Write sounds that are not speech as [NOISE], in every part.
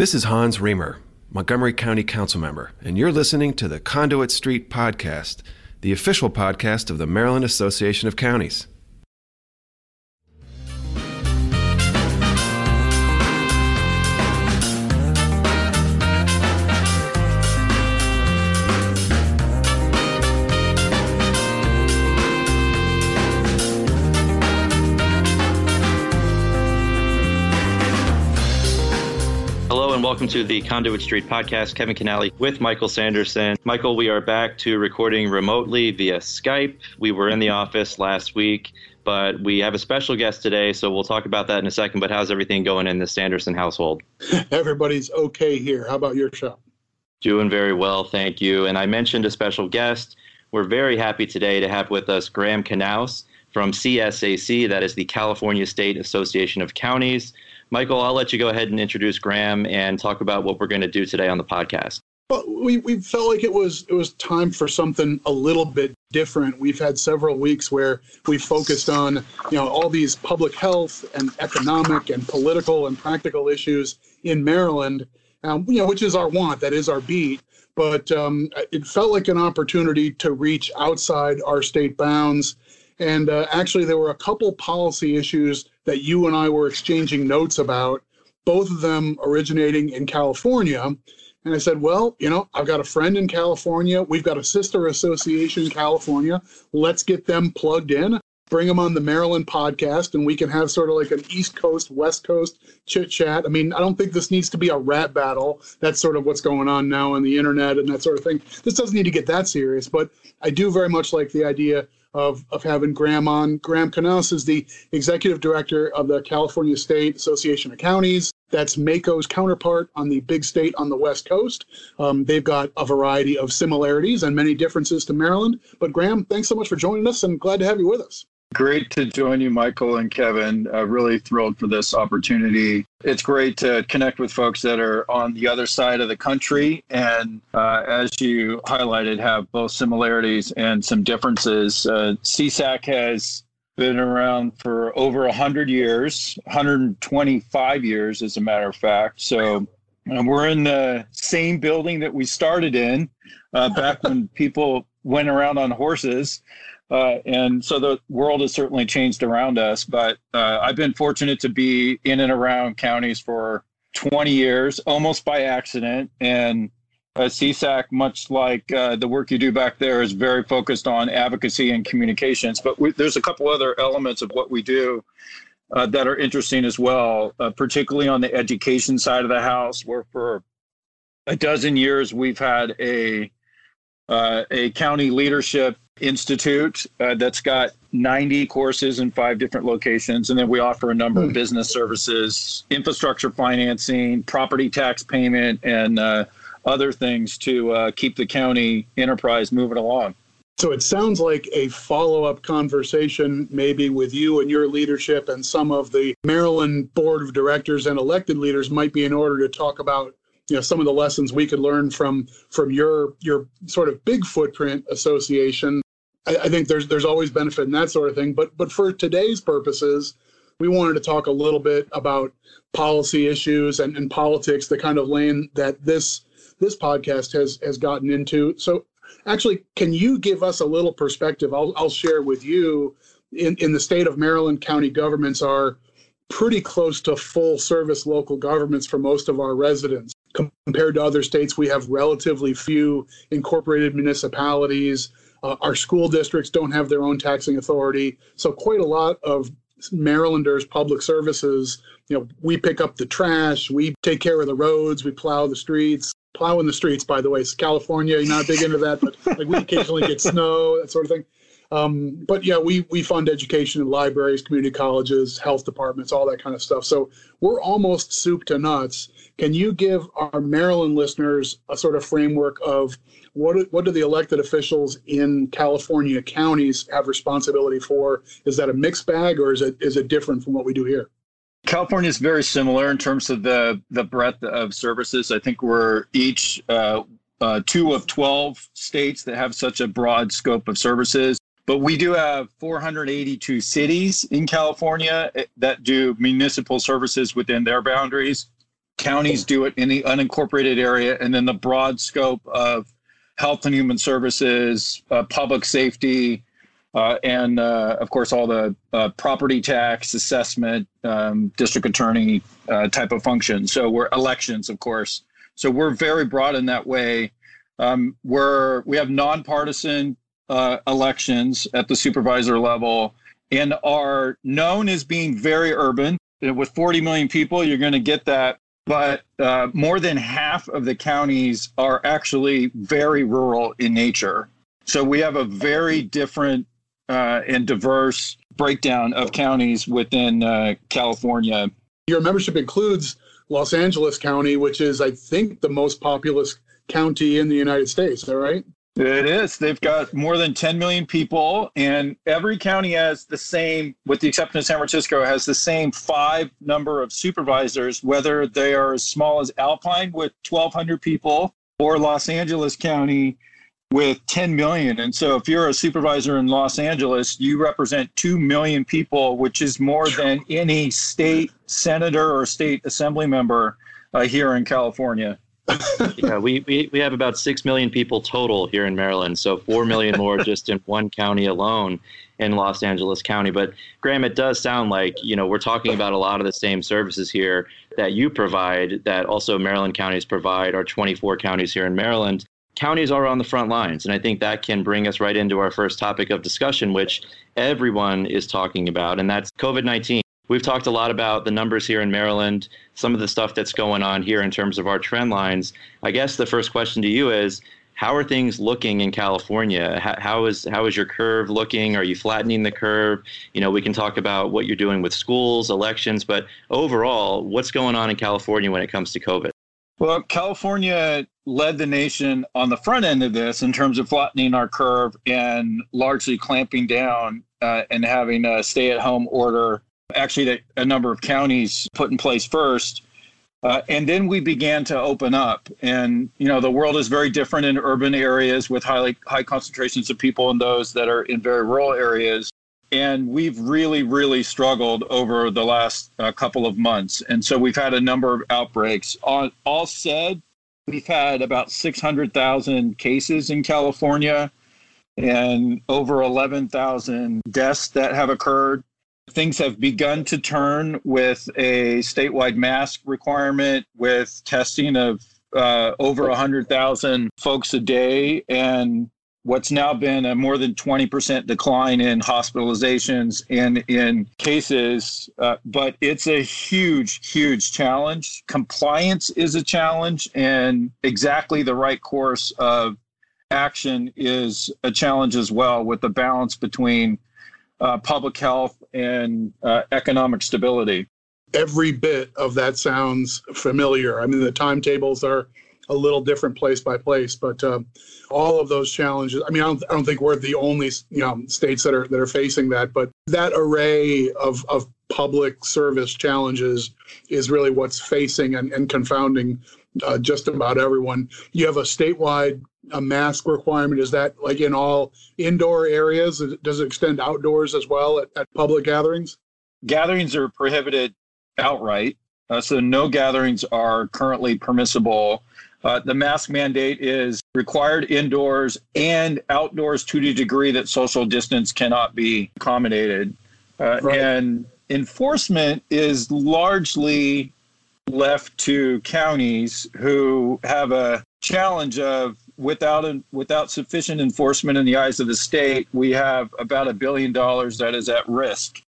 This is Hans Riemer, Montgomery County Council member, and you're listening to the Conduit Street Podcast, the official podcast of the Maryland Association of Counties. Welcome to the Conduit Street podcast. Kevin Kinnally with Michael Sanderson. Michael, we are back to recording remotely via Skype. We were in the office last week, but we have a special guest today, so we'll talk about that in a second. But how's everything going in the Sanderson household? [LAUGHS] Everybody's okay here. How about your shop? Doing very well, thank you. And I mentioned a special guest. We're very happy today to have with us Graham Knaus from CSAC, that is the California State Association of Counties. Michael, I'll let you go ahead and introduce Graham and talk about what we're going to do today on the podcast. Well, we, we felt like it was it was time for something a little bit different. We've had several weeks where we focused on you know all these public health and economic and political and practical issues in Maryland, um, you know, which is our want, that is our beat. But um, it felt like an opportunity to reach outside our state bounds. And uh, actually, there were a couple policy issues that you and I were exchanging notes about, both of them originating in California. And I said, well, you know, I've got a friend in California. We've got a sister association in California. Let's get them plugged in, bring them on the Maryland podcast, and we can have sort of like an East Coast, West Coast chit chat. I mean, I don't think this needs to be a rat battle. That's sort of what's going on now on the internet and that sort of thing. This doesn't need to get that serious, but I do very much like the idea of, of having Graham on. Graham Knaus is the executive director of the California State Association of Counties. That's MACo's counterpart on the big state on the West Coast. Um, they've got a variety of similarities and many differences to Maryland. But Graham, thanks so much for joining us and glad to have you with us. Great to join you, Michael and Kevin. Uh, really thrilled for this opportunity. It's great to connect with folks that are on the other side of the country. And uh, as you highlighted, have both similarities and some differences. Uh, CSAC has been around for over 100 years, 125 years, as a matter of fact. So um, we're in the same building that we started in uh, back when [LAUGHS] people went around on horses. Uh, and so the world has certainly changed around us. But uh, I've been fortunate to be in and around counties for 20 years, almost by accident. And uh, CSAC, much like uh, the work you do back there, is very focused on advocacy and communications. But we, there's a couple other elements of what we do uh, that are interesting as well, uh, particularly on the education side of the house, where for a dozen years we've had a uh, a county leadership institute uh, that's got 90 courses in five different locations. And then we offer a number of hmm. business services, infrastructure financing, property tax payment, and uh, other things to uh, keep the county enterprise moving along. So it sounds like a follow up conversation, maybe with you and your leadership and some of the Maryland Board of Directors and elected leaders, might be in order to talk about you know some of the lessons we could learn from from your your sort of big footprint association. I, I think there's there's always benefit in that sort of thing. But but for today's purposes, we wanted to talk a little bit about policy issues and, and politics, the kind of lane that this this podcast has has gotten into. So actually, can you give us a little perspective? I'll I'll share with you. In, in the state of Maryland, county governments are pretty close to full service local governments for most of our residents. Compared to other states, we have relatively few incorporated municipalities. Uh, our school districts don't have their own taxing authority. So, quite a lot of Marylanders' public services, you know, we pick up the trash, we take care of the roads, we plow the streets. Plowing the streets, by the way, California, you're not big into that, but like we occasionally get snow, that sort of thing. Um, but yeah, we we fund education in libraries, community colleges, health departments, all that kind of stuff. So we're almost soup to nuts. Can you give our Maryland listeners a sort of framework of what what do the elected officials in California counties have responsibility for? Is that a mixed bag, or is it is it different from what we do here? California is very similar in terms of the the breadth of services. I think we're each uh, uh, two of 12 states that have such a broad scope of services. But we do have 482 cities in California eh, that do municipal services within their boundaries. counties do it in the unincorporated area, and then the broad scope of health and human services, uh, public safety, uh, and uh, of course all the uh, property tax assessment, um, district attorney uh, type of functions. So we're elections, of course. So we're very broad in that way. Um, we're we have nonpartisan elections at the supervisor level, and are known as being very urban. With 40 million people, you're going to get that but uh, more than half of the counties are actually very rural in nature. So we have a very different uh, and diverse breakdown of counties within uh, California. Your membership includes Los Angeles County, which is, I think, the most populous county in the United States. Is that right? It is. They've got more than 10 million people, and every county has the same, with the exception of San Francisco, has the same five number of supervisors, whether they are as small as Alpine with 1,200 people or Los Angeles County with 10 million. And so if you're a supervisor in Los Angeles, you represent 2 million people, which is more than any state senator or state assembly member uh, here in California [LAUGHS] yeah, we, we, we have about 6 million people total here in Maryland. So 4 million more [LAUGHS] just in one county alone in Los Angeles County. But Graham, it does sound like, you know, we're talking about a lot of the same services here that you provide that also Maryland counties provide, our 24 counties here in Maryland. Counties are on the front lines. And I think that can bring us right into our first topic of discussion, which everyone is talking about, and that's COVID 19. We've talked a lot about the numbers here in Maryland, some of the stuff that's going on here in terms of our trend lines. I guess the first question to you is how are things looking in California? How, how is how is your curve looking? Are you flattening the curve? You know, we can talk about what you're doing with schools, elections, but overall, what's going on in California when it comes to COVID? Well, California led the nation on the front end of this in terms of flattening our curve and largely clamping down uh, and having a stay-at-home order actually that a number of counties put in place first. Uh, and then we began to open up. And, you know, the world is very different in urban areas with highly high concentrations of people and those that are in very rural areas. And we've really, really struggled over the last uh, couple of months. And so we've had a number of outbreaks. All, all said, we've had about 600,000 cases in California and over 11,000 deaths that have occurred things have begun to turn with a statewide mask requirement, with testing of uh, over 100,000 folks a day, and what's now been a more than 20% decline in hospitalizations and in cases. Uh, but it's a huge, huge challenge. Compliance is a challenge, and exactly the right course of action is a challenge as well, with the balance between uh, public health and uh, economic stability. Every bit of that sounds familiar. I mean, the timetables are a little different place by place, but uh, all of those challenges. I mean, I don't, I don't think we're the only you know states that are that are facing that, but that array of of public service challenges is really what's facing and, and confounding uh, just about everyone. You have a statewide a mask requirement? Is that like in all indoor areas? Does it extend outdoors as well at, at public gatherings? Gatherings are prohibited outright. Uh, so no gatherings are currently permissible. Uh, the mask mandate is required indoors and outdoors to the degree that social distance cannot be accommodated. Uh, right. And enforcement is largely left to counties who have a challenge of without without sufficient enforcement in the eyes of the state, we have about a billion dollars that is at risk.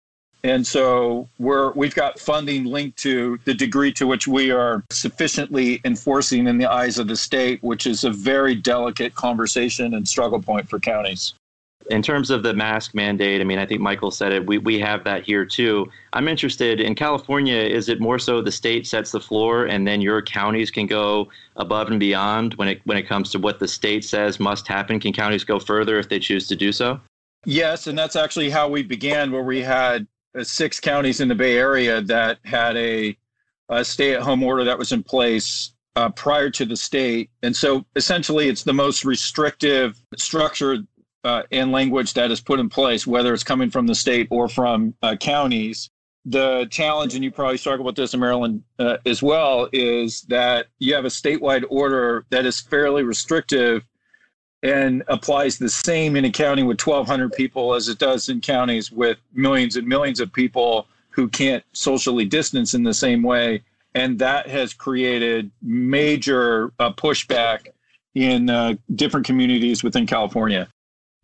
And so we're we've got funding linked to the degree to which we are sufficiently enforcing in the eyes of the state, which is a very delicate conversation and struggle point for counties. In terms of the mask mandate, I mean, I think Michael said it. We, we have that here too. I'm interested in California. Is it more so the state sets the floor, and then your counties can go above and beyond when it when it comes to what the state says must happen? Can counties go further if they choose to do so? Yes, and that's actually how we began, where we had uh, six counties in the Bay Area that had a, a stay-at-home order that was in place uh, prior to the state, and so essentially, it's the most restrictive structure uh, and language that is put in place, whether it's coming from the state or from uh, counties. the challenge, and you probably struggle with this in Maryland uh, as well, is that you have a statewide order that is fairly restrictive and applies the same in a county with 1,200 people as it does in counties with millions and millions of people who can't socially distance in the same way. And that has created major uh, pushback in uh, different communities within California.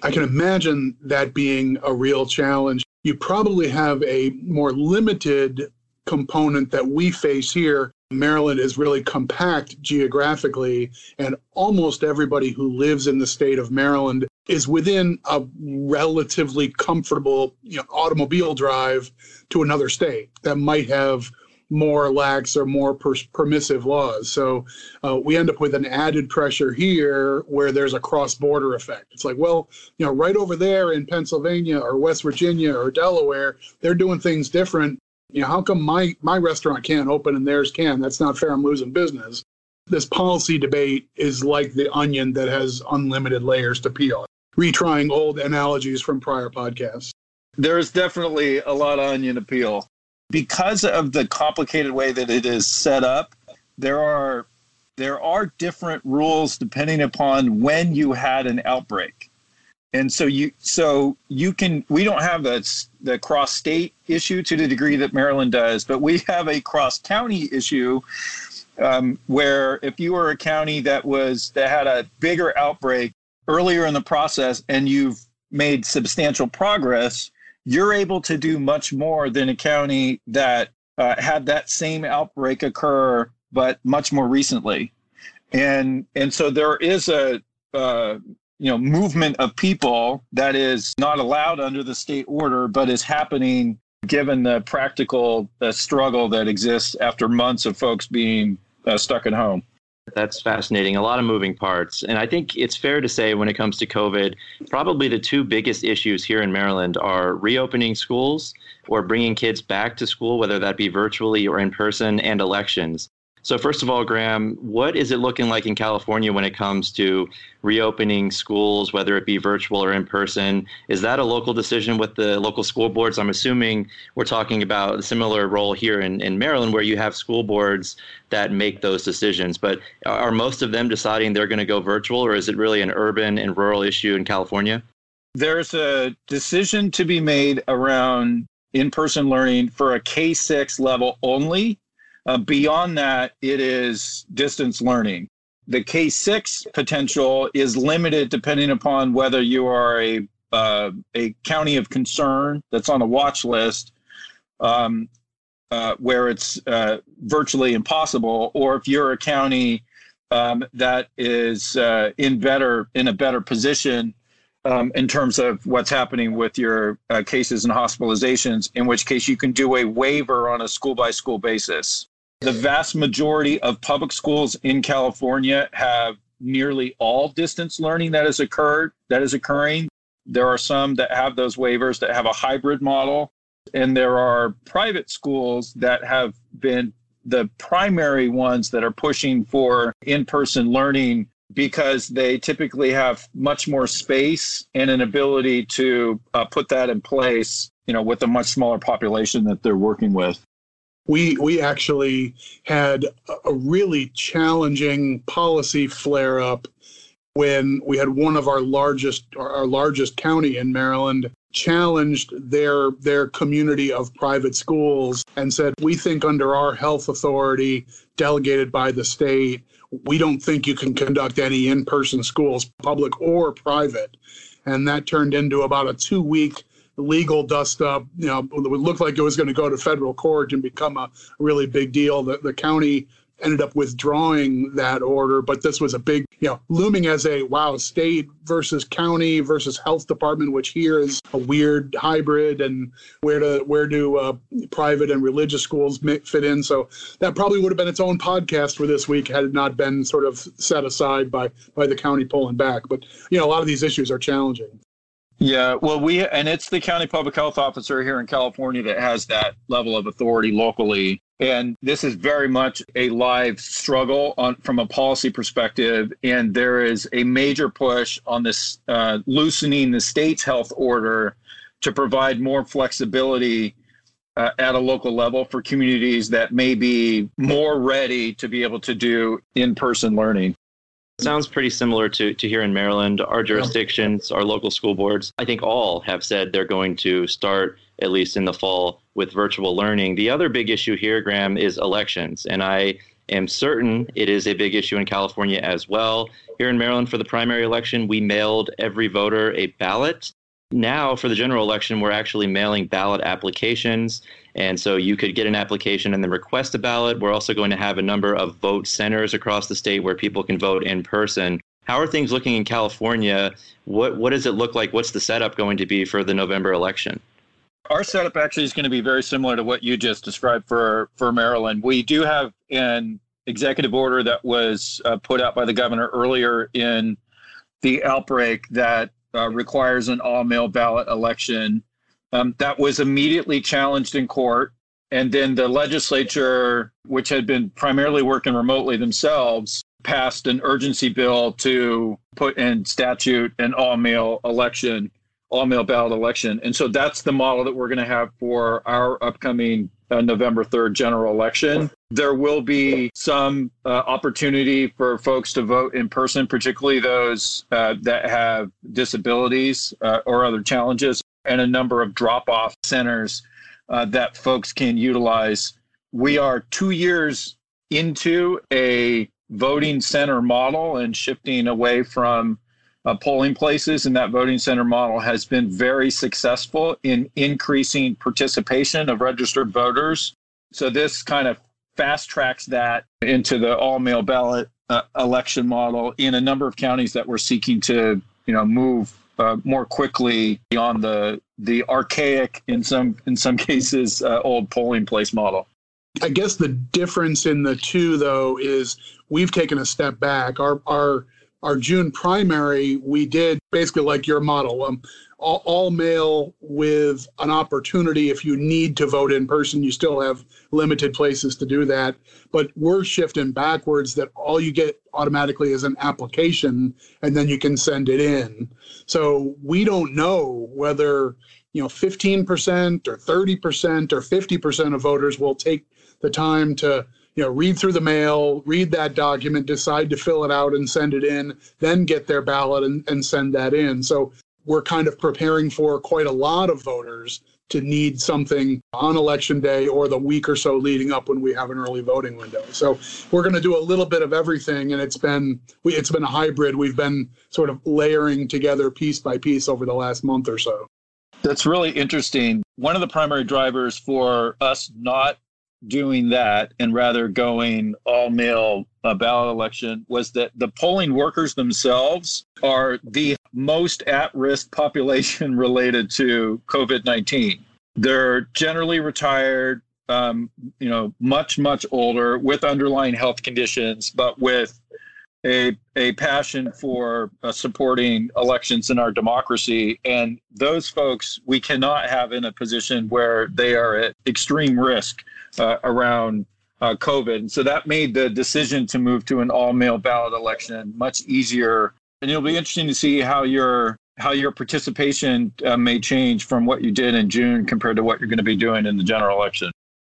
I can imagine that being a real challenge. You probably have a more limited component that we face here. Maryland is really compact geographically, and almost everybody who lives in the state of Maryland is within a relatively comfortable you know, automobile drive to another state that might have more lax or more per- permissive laws. So uh, we end up with an added pressure here where there's a cross border effect. It's like, well, you know, right over there in Pennsylvania or West Virginia or Delaware, they're doing things different. You know, how come my, my restaurant can't open and theirs can? That's not fair. I'm losing business. This policy debate is like the onion that has unlimited layers to peel. Retrying old analogies from prior podcasts. There's definitely a lot of onion to peel because of the complicated way that it is set up, there are there are different rules depending upon when you had an outbreak. And so you so you can we don't have the the cross state issue to the degree that Maryland does, but we have a cross county issue um, where if you were a county that was that had a bigger outbreak earlier in the process and you've made substantial progress, you're able to do much more than a county that uh, had that same outbreak occur, but much more recently. And and so there is a uh, you know movement of people that is not allowed under the state order, but is happening given the practical uh, struggle that exists after months of folks being uh, stuck at home. That's fascinating. A lot of moving parts. And I think it's fair to say when it comes to COVID, probably the two biggest issues here in Maryland are reopening schools or bringing kids back to school, whether that be virtually or in person, and elections. So, first of all, Graham, what is it looking like in California when it comes to reopening schools, whether it be virtual or in person? Is that a local decision with the local school boards? I'm assuming we're talking about a similar role here in, in Maryland, where you have school boards that make those decisions. But are most of them deciding they're going to go virtual, or is it really an urban and rural issue in California? There's a decision to be made around in person learning for a K 6 level only uh, beyond that, it is distance learning. The K 6 potential is limited depending upon whether you are a, uh, a county of concern that's on a watch list. Um, uh, where it's uh, virtually impossible, or if you're a county um, that is uh, in better in a better position um, in terms of what's happening with your uh, cases and hospitalizations, in which case you can do a waiver on a school by school basis. The vast majority of public schools in California have nearly all distance learning that has occurred, that is occurring. There are some that have those waivers that have a hybrid model. And there are private schools that have been the primary ones that are pushing for in person learning because they typically have much more space and an ability to uh, put that in place you know with a much smaller population that they're working with we we actually had a really challenging policy flare up when we had one of our largest our largest county in Maryland challenged their their community of private schools and said we think under our health authority delegated by the state we don't think you can conduct any in-person schools public or private. And that turned into about a 2 week legal dust up. You know, it looked like it was going to go to federal court and become a really big deal. The, the county ended up withdrawing that order, but this was a big, you know, looming as a wow, state versus county versus health department, which here is a weird hybrid, and where do where do uh, private and religious schools fit in? So that probably would have been its own podcast for this week had it not been sort of set aside by by the county pulling back. But you know, a lot of these issues are challenging. Yeah, well, we and it's the county public health officer here in California that has that level of authority locally. And this is very much a live struggle on from a policy perspective. And there is a major push on this uh, loosening the state's health order to provide more flexibility uh, at a local level for communities that may be more ready to be able to do in person learning. Sounds pretty similar to, to here in Maryland. Our jurisdictions, our local school boards, I think all have said they're going to start, at least in the fall, with virtual learning. The other big issue here, Graham, is elections. And I am certain it is a big issue in California as well. Here in Maryland, for the primary election, we mailed every voter a ballot. Now, for the general election, we're actually mailing ballot applications. And so you could get an application and then request a ballot. We're also going to have a number of vote centers across the state where people can vote in person. How are things looking in California? What what does it look like? What's the setup going to be for the November election? Our setup actually is going to be very similar to what you just described for for Maryland. We do have an executive order that was uh, put out by the governor earlier in the outbreak that uh, requires an all mail ballot election um, that was immediately challenged in court. And then the legislature, which had been primarily working remotely themselves, passed an urgency bill to put in statute an all mail election, all mail ballot election. And so that's the model that we're going to have for our upcoming uh, November 3rd general election. There will be some uh, opportunity for folks to vote in person, particularly those uh, that have disabilities uh, or other challenges and a number of drop off centers uh, that folks can utilize. We are two years into a voting center model and shifting away from uh, polling places, and that voting center model has been very successful in increasing participation of registered voters. So, this kind of fast tracks that into the all mail ballot uh, election model in a number of counties that we're seeking to you know move uh, more quickly beyond the the archaic in some in some [LAUGHS] cases uh, old polling place model. I guess the difference in the two though is we've taken a step back. Our our our June primary, we did basically like your model, um, all, all, mail with an opportunity. If you need to vote in person, you still have limited places to do that. But we're shifting backwards that all you get automatically is an application and then you can send it in. So we don't know whether you know 15% or 30% or 50% of voters will take the time to you know read through the mail read that document decide to fill it out and send it in then get their ballot and, and send that in so we're kind of preparing for quite a lot of voters to need something on election day or the week or so leading up when we have an early voting window. So we're going to do a little bit of everything, and it's been we, it's been a hybrid. We've been sort of layering together piece by piece over the last month or so. That's really interesting. One of the primary drivers for us not doing that and rather going all mail uh, ballot election was that the polling workers themselves are the most at risk [LAUGHS] population related to COVID 19. They're generally retired, um, you know, much, much older with underlying health conditions, but with a, a passion for uh, supporting elections in our democracy. And those folks we cannot have in a position where they are at extreme risk uh, around uh, COVID. And so that made the decision to move to an all mail ballot election much easier. And it'll be interesting to see how your how your participation uh, may change from what you did in June compared to what you're going to be doing in the general election.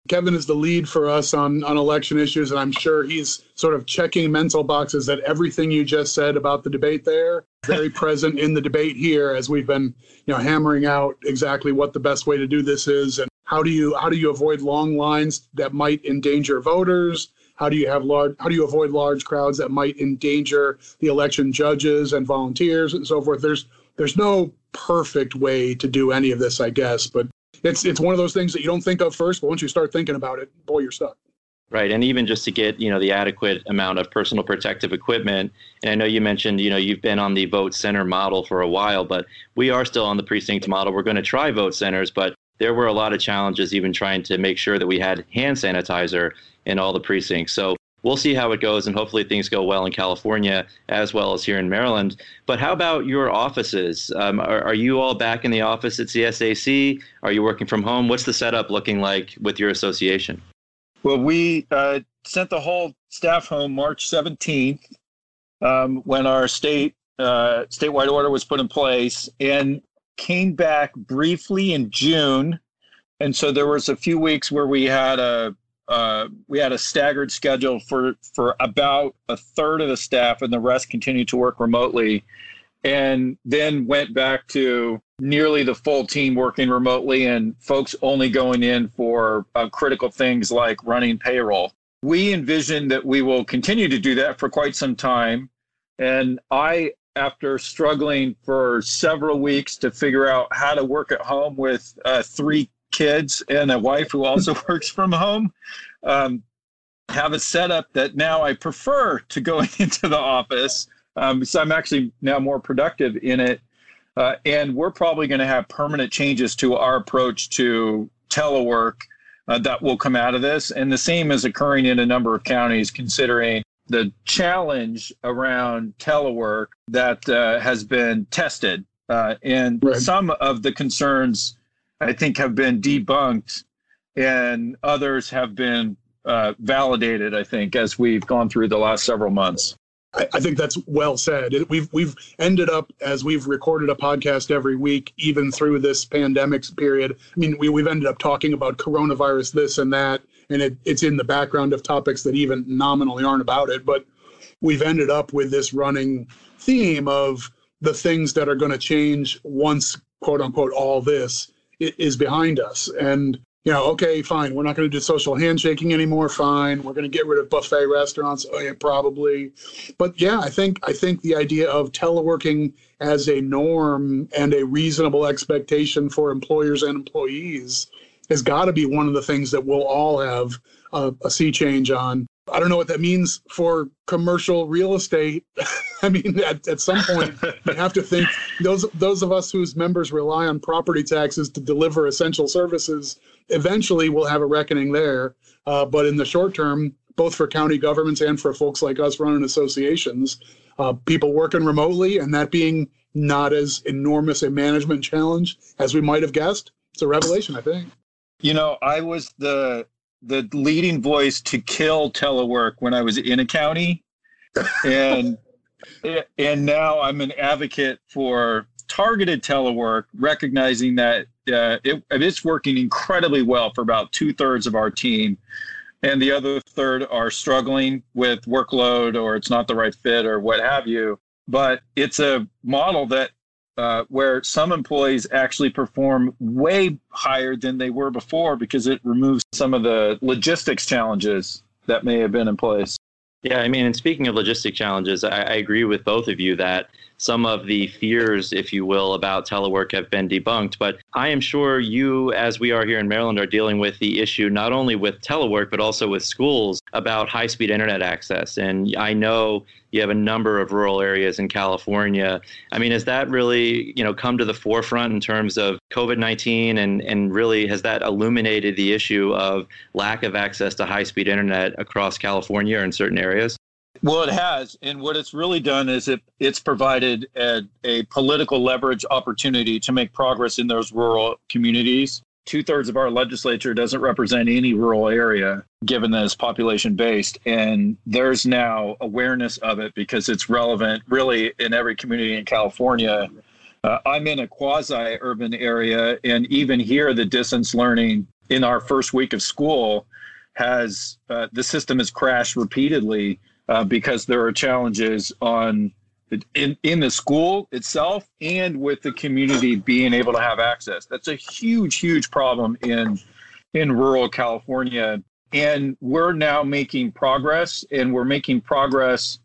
Kevin is the lead for us on, on election issues, and I'm sure he's sort of checking mental boxes that everything you just said about the debate there, very [LAUGHS] present in the debate here as we've been, you know, hammering out exactly what the best way to do this is and how do you how do you avoid long lines that might endanger voters? How do you have large how do you avoid large crowds that might endanger the election judges and volunteers and so forth? There's there's no perfect way to do any of this, I guess, but it's it's one of those things that you don't think of first, but once you start thinking about it, boy, you're stuck. Right, and even just to get you know the adequate amount of personal protective equipment, and I know you mentioned you know you've been on the vote center model for a while, but we are still on the precinct model. We're going to try vote centers, but there were a lot of challenges even trying to make sure that we had hand sanitizer in all the precincts. So we'll see how it goes, and hopefully things go well in California as well as here in Maryland. But how about your offices? Um, are, are, you all back in the office at CSAC? Are you working from home? What's the setup looking like with your association? Well, we uh, sent the whole staff home March 17th um, when our state uh, statewide order was put in place, and came back briefly in June and so there was a few weeks where we had a uh, we had a staggered schedule for for about a third of the staff, and the rest continued to work remotely. And then went back to nearly the full team working remotely, and folks only going in for uh, critical things like running payroll. We envision that we will continue to do that for quite some time. And I, after struggling for several weeks to figure out how to work at home with uh, three kids and a wife who also [LAUGHS] works from home, um, have a setup that now I prefer to going [LAUGHS] into the office. Um, so I'm actually now more productive in it. Uh, and we're probably going to have permanent changes to our approach to telework uh, that will come out of this. And the same is occurring in a number of counties, considering the challenge around telework that uh, has been tested. Uh, and right. some of the concerns, I think, have been debunked, and others have been uh, validated, I think, as we've gone through the last several months. I, I think that's well said. We've we've ended up as we've recorded a podcast every week, even through this pandemic period. I mean, we we've ended up talking about coronavirus, this and that, and it, it's in the background of topics that even nominally aren't about it. But we've ended up with this running theme of the things that are going to change once quote unquote all this is behind us and you know, okay, fine, we're not going to do social handshaking anymore. Fine, we're going to get rid of buffet restaurants, oh, yeah, probably. But yeah, I think I think the idea of teleworking as a norm and a reasonable expectation for employers and employees has got to be one of the things that we'll all have a, a sea change on. I don't know what that means for commercial real estate. [LAUGHS] I mean, at, at some point, [LAUGHS] you have to think those those of us whose members rely on property taxes to deliver essential services eventually will have a reckoning there. Uh, but in the short term, both for county governments and for folks like us running associations, uh, people working remotely and that being not as enormous a management challenge as we might have guessed, it's a revelation, I think. You know, I was the the leading voice to kill telework when I was in a county, and [LAUGHS] and now I'm an advocate for targeted telework, recognizing that uh, it, it's working incredibly well for about two thirds of our team, and the other third are struggling with workload or it's not the right fit or what have you. But it's a model that uh, where some employees actually perform way higher than they were before because it removes some of the logistics challenges that may have been in place. Yeah, I mean, and speaking of logistic challenges, I, I, agree with both of you that some of the fears, if you will, about telework have been debunked. But I am sure you, as we are here in Maryland, are dealing with the issue not only with telework, but also with schools about high speed internet access. And I know you have a number of rural areas in California. I mean, has that really, you know, come to the forefront in terms of COVID-19 and, and really has that illuminated the issue of lack of access to high-speed internet across California or in certain areas? Well, it has, and what it's really done is it it's provided a, a political leverage opportunity to make progress in those rural communities. Two thirds of our legislature doesn't represent any rural area, given that it's population based, and there's now awareness of it because it's relevant, really, in every community in California. Uh, I'm in a quasi urban area, and even here, the distance learning in our first week of school has uh, the system has crashed repeatedly uh, because there are challenges on in, in the school itself and with the community being able to have access. That's a huge, huge problem in in rural California. And we're now making progress, and we're making progress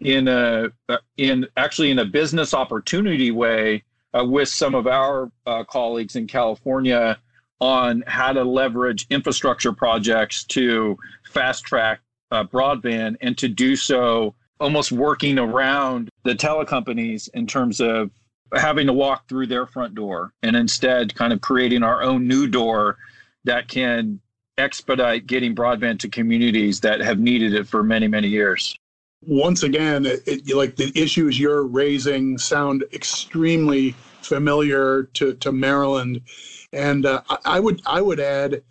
in a in actually in a business opportunity way uh, with some of our uh, colleagues in California on how to leverage infrastructure projects to fast track uh, broadband and to do so almost working around the telecompanies in terms of having to walk through their front door and instead kind of creating our own new door that can expedite getting broadband to communities that have needed it for many many years. Once again it, it, like the issues you're raising sound extremely familiar to, to maryland. And uh, I would i would add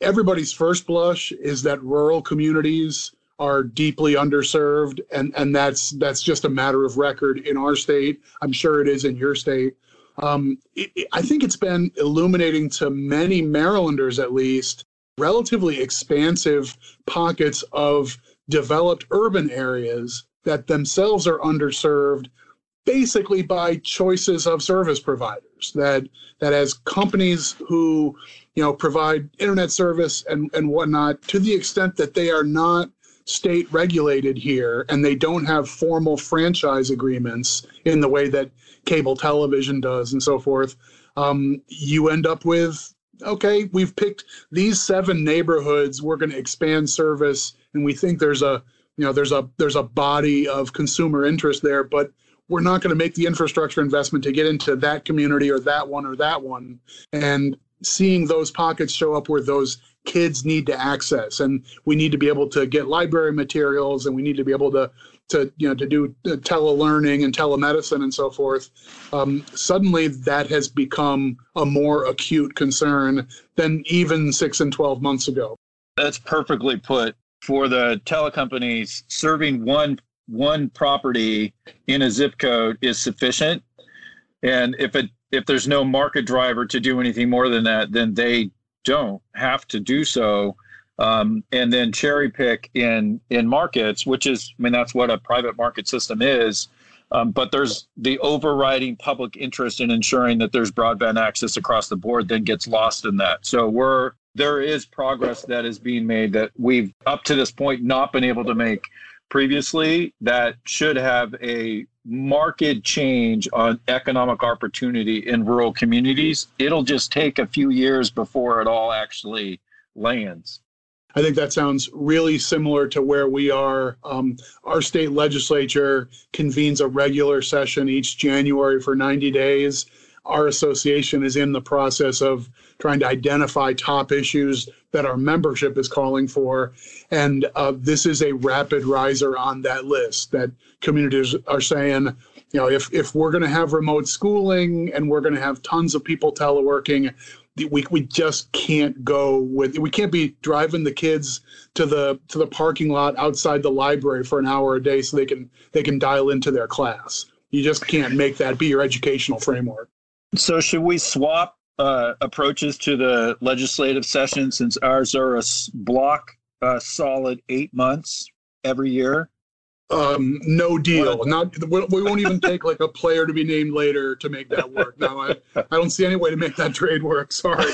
everybody's first blush is that rural communities are deeply underserved and and that's that's just a matter of record in our state. I'm sure it is in your state. Um, it, it, I think it's been illuminating to many Marylanders, at least, relatively expansive pockets of developed urban areas that themselves are underserved basically by choices of service providers that that as companies who you know provide internet service and and whatnot to the extent that they are not state regulated here and they don't have formal franchise agreements in the way that cable television does and so forth um, you end up with okay we've picked these seven neighborhoods we're going to expand service and we think there's a you know there's a there's a body of consumer interest there but we're not going to make the infrastructure investment to get into that community or that one or that one. And seeing those pockets show up where those kids need to access. And we need to be able to get library materials and we need to be able to to you know to do telelearning and telemedicine and so forth. Um, suddenly that has become a more acute concern than even six and 12 months ago. That's perfectly put. For the telecompanies serving one one property in a zip code is sufficient. And if it if there's no market driver to do anything more than that then they don't have to do so. Um, and then cherry pick in in markets which is i mean that's what a private market system is. Um, but there's the overriding public interest in ensuring that there's broadband access across the board then gets lost in that. So we're there is progress that is being made that we've up to this point not been able to make previously that should have a market change on economic opportunity in rural communities. It'll just take a few years before it all actually lands. I think that sounds really similar to where we are. Um, our state legislature convenes a regular session each January for 90 days. Our association is in the process of trying to identify top issues that our membership is calling for. And uh, this is a rapid riser on that list that communities are saying, you know, if, if we're going to have remote schooling and we're going to have tons of people teleworking, we, we just can't go with we can't be driving the kids to the to the parking lot outside the library for an hour a day so they can they can dial into their class you just can't make that be your educational framework so should we swap uh, approaches to the legislative session since ours are a block uh, solid eight months every year? Um, no deal. Not we won't even take like a player to be named later to make that work. No, I, I don't see any way to make that trade work. Sorry.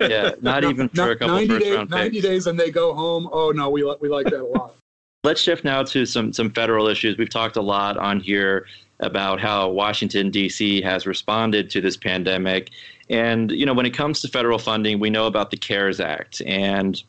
yeah, not [LAUGHS] even for a couple 90 first days, round 90 picks. days and they go home. Oh no, we we like that a lot. Let's shift now to some some federal issues. We've talked a lot on here about how Washington D.C. has responded to this pandemic, and you know when it comes to federal funding, we know about the CARES Act, and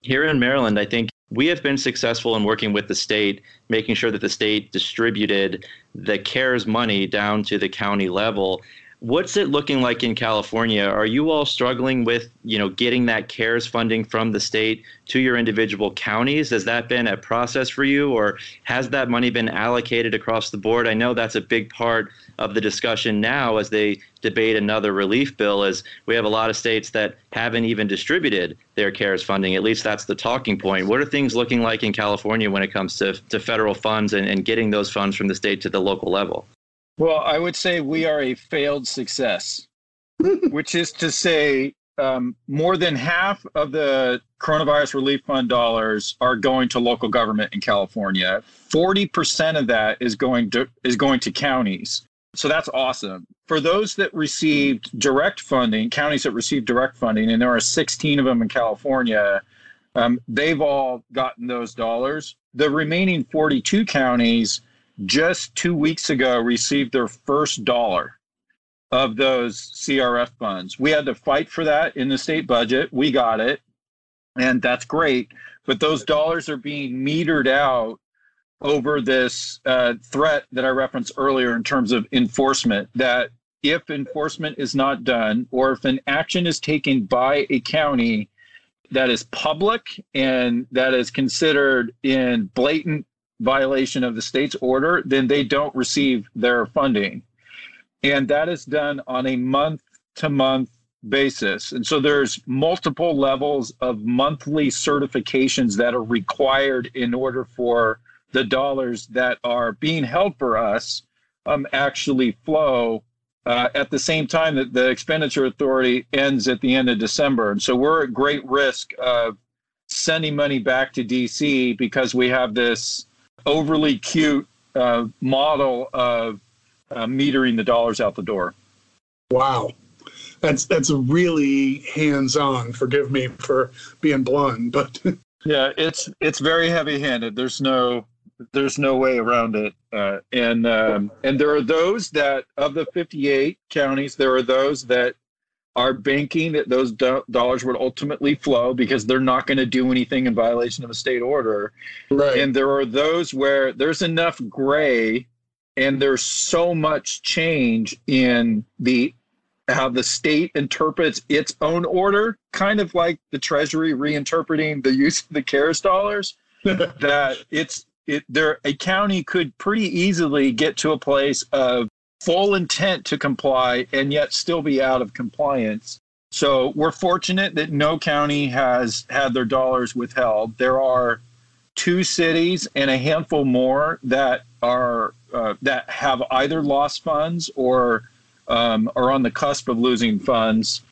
here in Maryland, I think we have been successful in working with the state, making sure that the state distributed the CARES money down to the county level. What's it looking like in California? Are you all struggling with, you know, getting that CARES funding from the state to your individual counties? Has that been a process for you or has that money been allocated across the board? I know that's a big part of the discussion now as they debate another relief bill as we have a lot of states that haven't even distributed their CARES funding. At least that's the talking point. What are things looking like in California when it comes to, to federal funds and, and getting those funds from the state to the local level? Well, I would say we are a failed success, [LAUGHS] which is to say, um, more than half of the coronavirus relief fund dollars are going to local government in California. Forty percent of that is going to is going to counties. So that's awesome. For those that received direct funding, counties that received direct funding, and there are 16 of them in California, um, they've all gotten those dollars. The remaining 42 counties just two weeks ago received their first dollar of those CRF funds. We had to fight for that in the state budget. We got it, and that's great. But those dollars are being metered out over this uh, threat that I referenced earlier in terms of enforcement. That if enforcement is not done, or if an action is taken by a county that is public and that is considered in blatant violation of the state's order, then they don't receive their funding. And that is done on a month to month basis. And so there's multiple levels of monthly certifications that are required in order for the dollars that are being held for us um, actually flow uh, at the same time that the expenditure authority ends at the end of December. And so we're at great risk of sending money back to DC because we have this overly cute uh, model of uh, metering the dollars out the door. Wow. That's that's a really hands-on. Forgive me for being blunt, but [LAUGHS] yeah, it's it's very heavy-handed. There's no there's no way around it. Uh, and um, and there are those that of the 58 counties, there are those that are banking that those do- dollars would ultimately flow because they're not going to do anything in violation of a state order. Right. And there are those where there's enough gray and there's so much change in the how the state interprets its own order, kind of like the Treasury reinterpreting the use of the CARES dollars, [LAUGHS] that it's it there a county could pretty easily get to a place of full intent to comply and yet still be out of compliance. So we're fortunate that no county has had their dollars withheld. There are two cities and a handful more that are uh, that have either lost funds or um, are on the cusp of losing funds.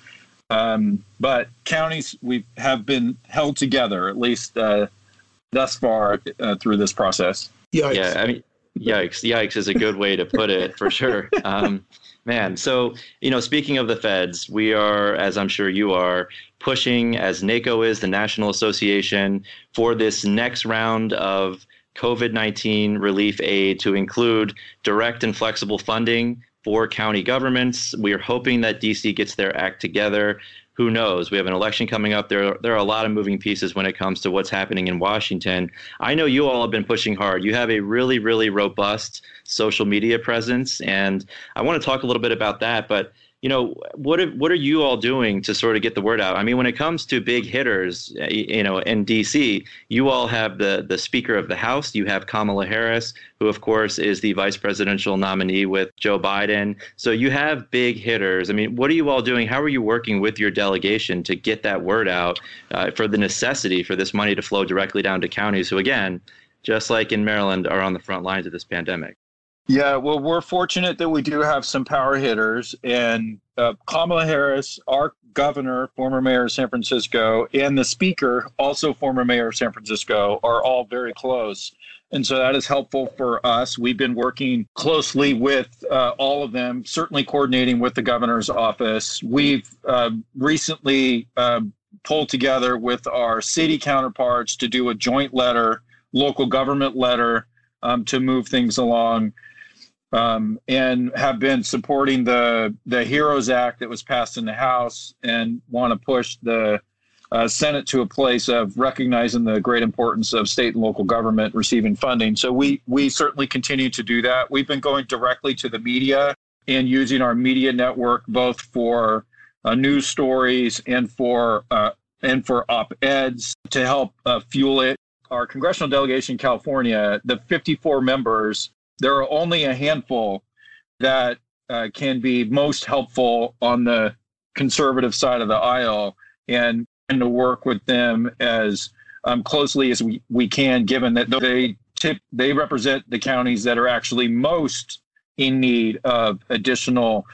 Um, but counties we have been held together at least uh, thus far uh, through this process. Yikes. Yeah, I mean, yikes! Yikes is a good way to put it for sure. Um, man, so you know, speaking of the feds, we are, as I'm sure you are, pushing as NACo is the National Association for this next round of COVID 19 relief aid to include direct and flexible funding for county governments. We are hoping that DC gets their act together. Who knows? We have an election coming up. There, there are a lot of moving pieces when it comes to what's happening in Washington. I know you all have been pushing hard. You have a really, really robust social media presence, and I want to talk a little bit about that. But you know what are, what are you all doing to sort of get the word out? I mean when it comes to big hitters eh, you know in dc you all have the the speaker of the house. You have kamala harris who of course is the vice presidential nominee with joe biden. So you have big hitters. I mean what are you all doing? How are you working with your delegation to get that word out uh, for the necessity for this money to flow directly down to counties who again just like in maryland are on the front lines of this pandemic yeah, well, we're fortunate that we do have some power hitters, and uh, Kamala Harris, our governor, former mayor of San Francisco, and the speaker, also former mayor of San Francisco, are all very close. And so that is helpful for us. We've been working closely with uh, all of them, certainly coordinating with the governor's office. We've uh, recently um, pulled together with our city counterparts to do a joint letter, local government letter, um, to move things along um, and have been supporting the the Heroes Act that was passed in the House and want to push the uh, Senate to a place of recognizing the great importance of state and local government receiving funding. So we we certainly continue to do that. We've been going directly to the media and using our media network both for uh, news stories and for uh, and for op eds to help uh, fuel it. Our congressional delegation in California, the 54 members there are only a handful that uh, can be most helpful on the conservative side of the aisle and, and to work with them as um, closely as we, we can, given that they tip, they represent the counties that are actually most in need of additional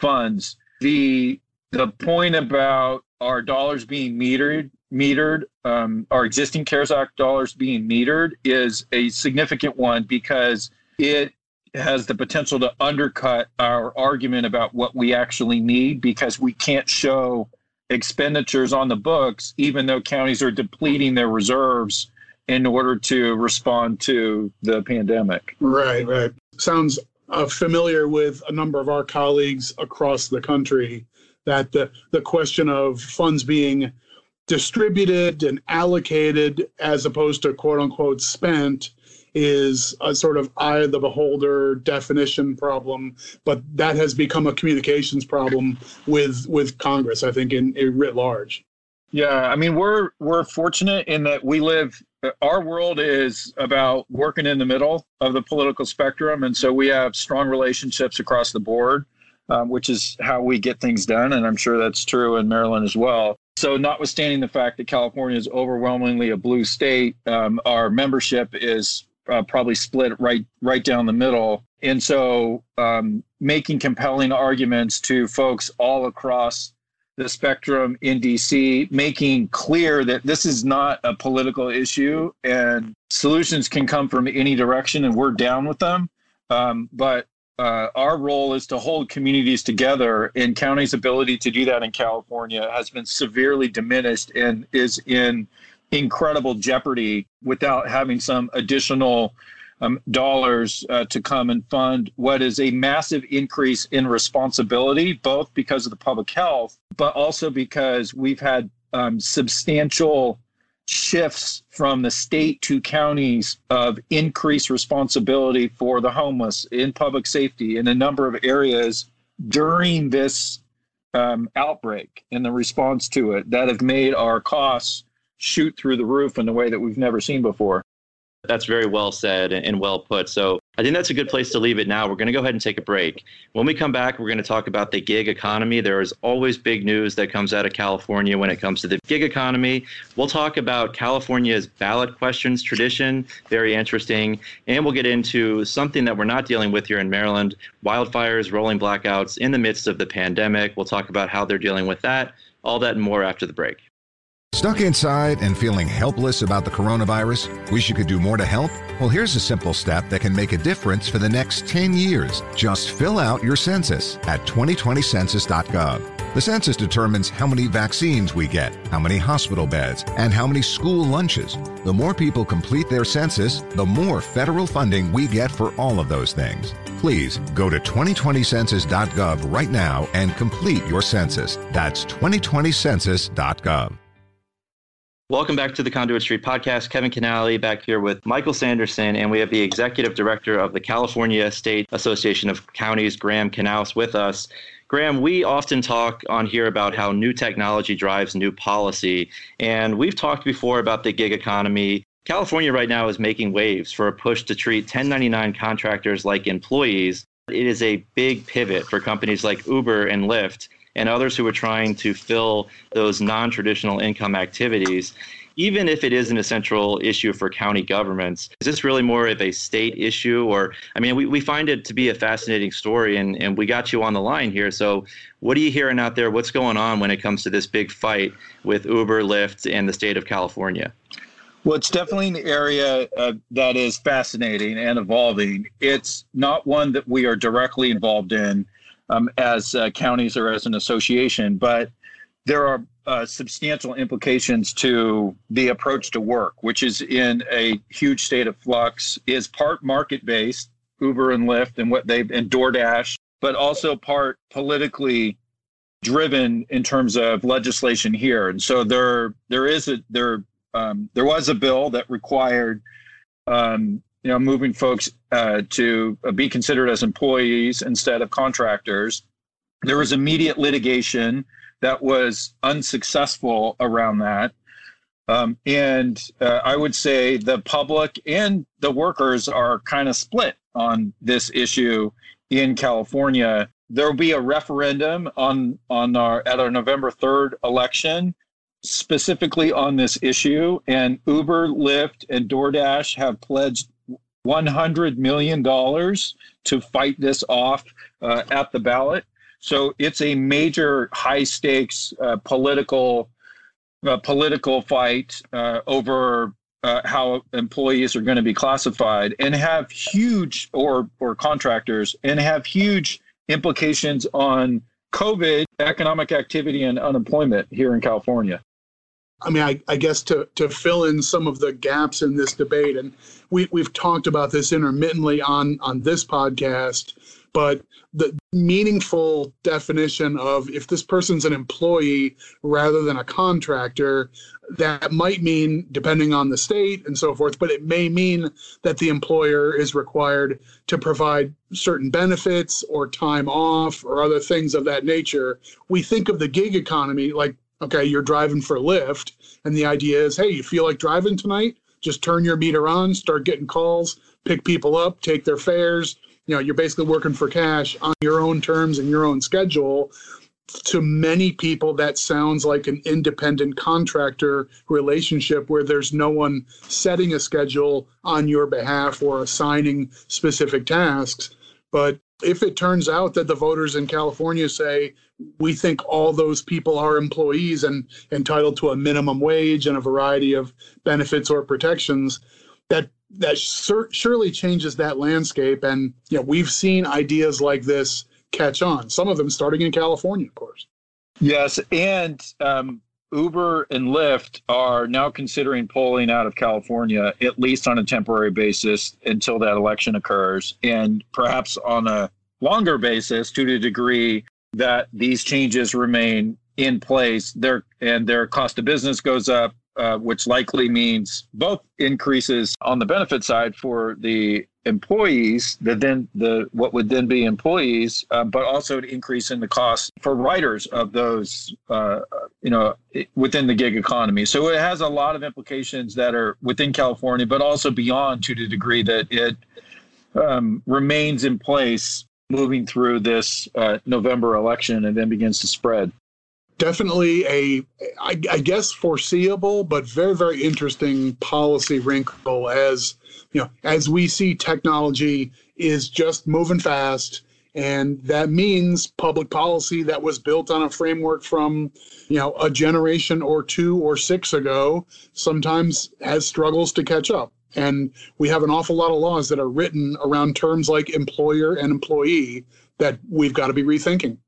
funds. The the point about our dollars being metered metered, um, our existing CARES Act dollars being metered is a significant one because it has the potential to undercut our argument about what we actually need because we can't show expenditures on the books, even though counties are depleting their reserves in order to respond to the pandemic. Right, right. Sounds uh, familiar with a number of our colleagues across the country that the, the question of funds being distributed and allocated as opposed to quote unquote spent is a sort of eye of the beholder definition problem, but that has become a communications problem with with Congress, I think, in, in writ large. Yeah, I mean, we're we're fortunate in that we live. Our world is about working in the middle of the political spectrum, and so we have strong relationships across the board, um, which is how we get things done. And I'm sure that's true in Maryland as well. So, notwithstanding the fact that California is overwhelmingly a blue state, um, our membership is uh, probably split right right down the middle. And so um, making compelling arguments to folks all across the spectrum in DC, making clear that this is not a political issue and solutions can come from any direction and we're down with them. Um, but uh, our role is to hold communities together, and county's ability to do that in California has been severely diminished and is in incredible jeopardy without having some additional um, dollars uh, to come and fund what is a massive increase in responsibility, both because of the public health, but also because we've had um, substantial shifts from the state to counties of increased responsibility for the homeless in public safety in a number of areas during this um, outbreak and the response to it that have made our costs shoot through the roof in a way that we've never seen before. That's very well said and well put. So I think that's a good place to leave it now. We're going to go ahead and take a break. When we come back, we're going to talk about the gig economy. There is always big news that comes out of California when it comes to the gig economy. We'll talk about California's ballot questions tradition, very interesting. And we'll get into something that we're not dealing with here in Maryland wildfires, rolling blackouts in the midst of the pandemic. We'll talk about how they're dealing with that. All that and more after the break. Stuck inside and feeling helpless about the coronavirus? Wish you could do more to help? Well, here's a simple step that can make a difference for the next 10 years. Just fill out your census at 2020census.gov. The census determines how many vaccines we get, how many hospital beds, and how many school lunches. The more people complete their census, the more federal funding we get for all of those things. Please go to 2020census.gov right now and complete your census. That's 2020census.gov. Welcome back to the Conduit Street podcast. Kevin Kinnally back here with Michael Sanderson, and we have the executive director of the California State Association of Counties, Graham Knaus, with us. Graham, we often talk on here about how new technology drives new policy, and we've talked before about the gig economy. California right now is making waves for a push to treat 1099 contractors like employees. It is a big pivot for companies like Uber and Lyft and others who are trying to fill those non traditional income activities. Even if it isn't a central issue for county governments, is this really more of a state issue? Or, I mean, we, we find it to be a fascinating story, and, and we got you on the line here. So, what are you hearing out there? What's going on when it comes to this big fight with Uber, Lyft, and the state of California? Well, it's definitely an area uh, that is fascinating and evolving. It's not one that we are directly involved in um, as uh, counties or as an association, but there are uh, substantial implications to the approach to work, which is in a huge state of flux, is part market based, Uber and Lyft and what they've and DoorDash, but also part politically driven in terms of legislation here. And so there there is a there um, there was a bill that required um, you know, moving folks uh, to be considered as employees instead of contractors. There was immediate litigation that was unsuccessful around that. Um, and uh, I would say the public and the workers are kind of split on this issue in California. There will be a referendum on on our at our November third election, specifically on this issue. And Uber, Lyft, and DoorDash have pledged $100 million to fight this off uh, at the ballot. So it's a major high stakes uh, political uh, political fight uh, over uh, how employees are going to be classified and have huge or or contractors and have huge implications on COVID, economic activity, and unemployment here in California. I mean, I, I, guess to, to fill in some of the gaps in this debate, and we, we've talked about this intermittently on, on this podcast, but the meaningful definition of if this person's an employee rather than a contractor, that might mean, depending on the state and so forth, but it may mean that the employer is required to provide certain benefits or time off or other things of that nature. We think of the gig economy like Okay, you're driving for Lyft, and the idea is, hey, you feel like driving tonight? Just turn your meter on, start getting calls, pick people up, take their fares. You know, you're basically working for cash on your own terms and your own schedule. To many people, that sounds like an independent contractor relationship where there's no one setting a schedule on your behalf or assigning specific tasks. But If it turns out that the voters in California say, we think all those people are employees and entitled to a minimum wage and a variety of benefits or protections, that that sur- surely changes that landscape. And you know, we've seen ideas like this catch on. Some of them starting in California, of course. Yes, and um, Uber and Lyft are now considering pulling out of California, at least on a temporary basis until that election occurs, and perhaps on a longer basis to the degree that these changes remain in place. Their and their cost of business goes up, uh, which likely means both increases on the benefit side for the employees that then the what would then be employees uh, but also an increase in the cost for writers of those uh, you know within the gig economy so it has a lot of implications that are within california but also beyond to the degree that it um, remains in place moving through this uh, november election and then begins to spread definitely a I, I guess foreseeable but very very interesting policy wrinkle as you know, as we see technology is just moving fast. And that means public policy that was built on a framework from, you know, a generation or two or six ago sometimes has struggles to catch up. And we have an awful lot of laws that are written around terms like employer and employee that we've got to be rethinking.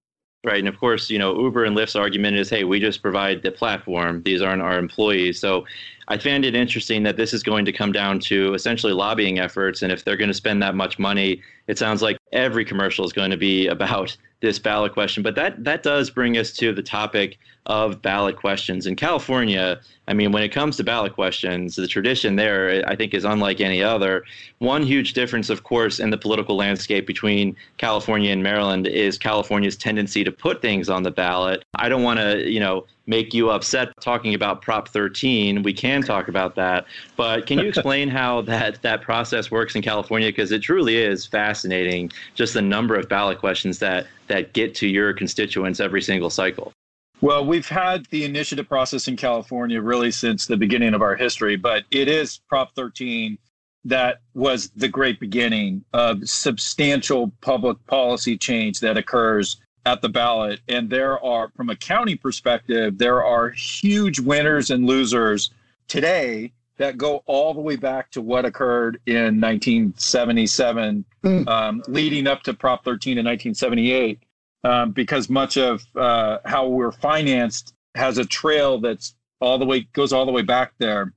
Right. And of course, you know, Uber and Lyft's argument is, hey, we just provide the platform. These aren't our employees. So I find it interesting that this is going to come down to essentially lobbying efforts. And if they're going to spend that much money, it sounds like every commercial is going to be [LAUGHS] about this ballot question. But that that does bring us to the topic of ballot questions in California. I mean, when it comes to ballot questions, the tradition there, I think, is unlike any other. One huge difference, of course, in the political landscape between California and Maryland is California's tendency to put things on the ballot. I don't want to, you know, make you upset talking about Prop 13. We can talk about that, but can you explain how [LAUGHS] that that process works in California? Because it truly is fascinating, just the number of ballot questions that that get to your constituents every single cycle. Well, we've had the initiative process in California really since the beginning of our history, but it is Prop 13 that was the great beginning of substantial public policy change that occurs at the ballot. And there are, from a county perspective, there are huge winners and losers today that go all the way back to what occurred in 1977, mm. um, leading up to Prop 13 in 1978, um, because much of uh, how we're financed has a trail that's all the way goes all the way back there.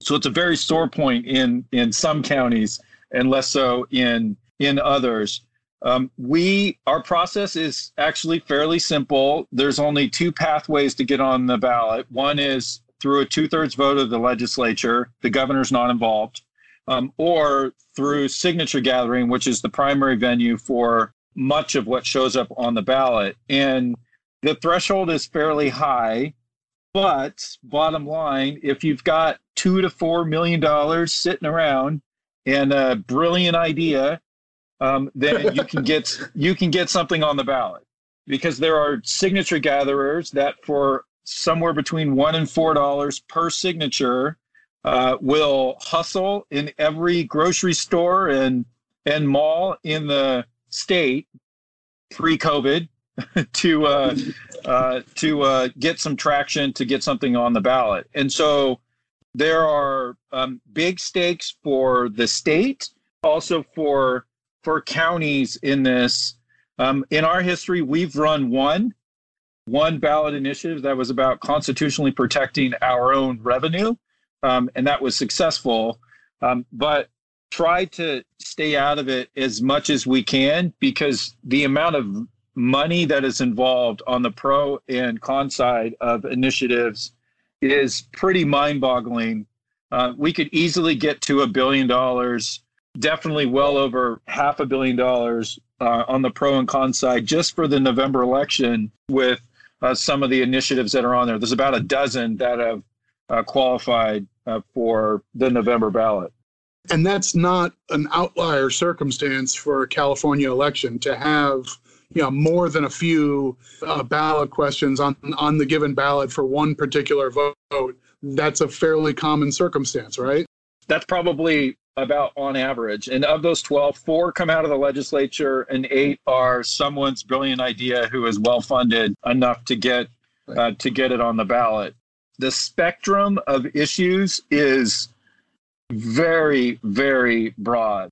So it's a very sore point in in some counties and less so in in others. Um, we our process is actually fairly simple. There's only two pathways to get on the ballot. One is through a two-thirds vote of the legislature. The governor's not involved, um, or through signature gathering, which is the primary venue for much of what shows up on the ballot. And the threshold is fairly high. But bottom line, if you've got two to four million dollars sitting around and a brilliant idea um, then [LAUGHS] you can get you can get something on the ballot because there are signature gatherers that for somewhere between one and four dollars per signature uh, will hustle in every grocery store and and mall in the state pre-COVID [LAUGHS] to uh, uh, to uh, get some traction to get something on the ballot, and so there are um, big stakes for the state, also for for counties in this. Um, in our history, we've run one, one ballot initiative that was about constitutionally protecting our own revenue, um, and that was successful. Um, but try to stay out of it as much as we can because the amount of money that is involved on the pro and con side of initiatives is pretty mind boggling. Uh, we could easily get to a billion dollars definitely well over half a billion dollars uh, on the pro and con side just for the November election with uh, some of the initiatives that are on there. There's about a dozen that have uh, qualified uh, for the November ballot. And that's not an outlier circumstance for a California election to have you know more than a few uh, ballot questions on on the given ballot for one particular vote. That's a fairly common circumstance, right? That's probably about on average. And of those 12, four come out of the legislature and eight are someone's brilliant idea who is well funded enough to get uh, to get it on the ballot. The spectrum of issues is very, very broad.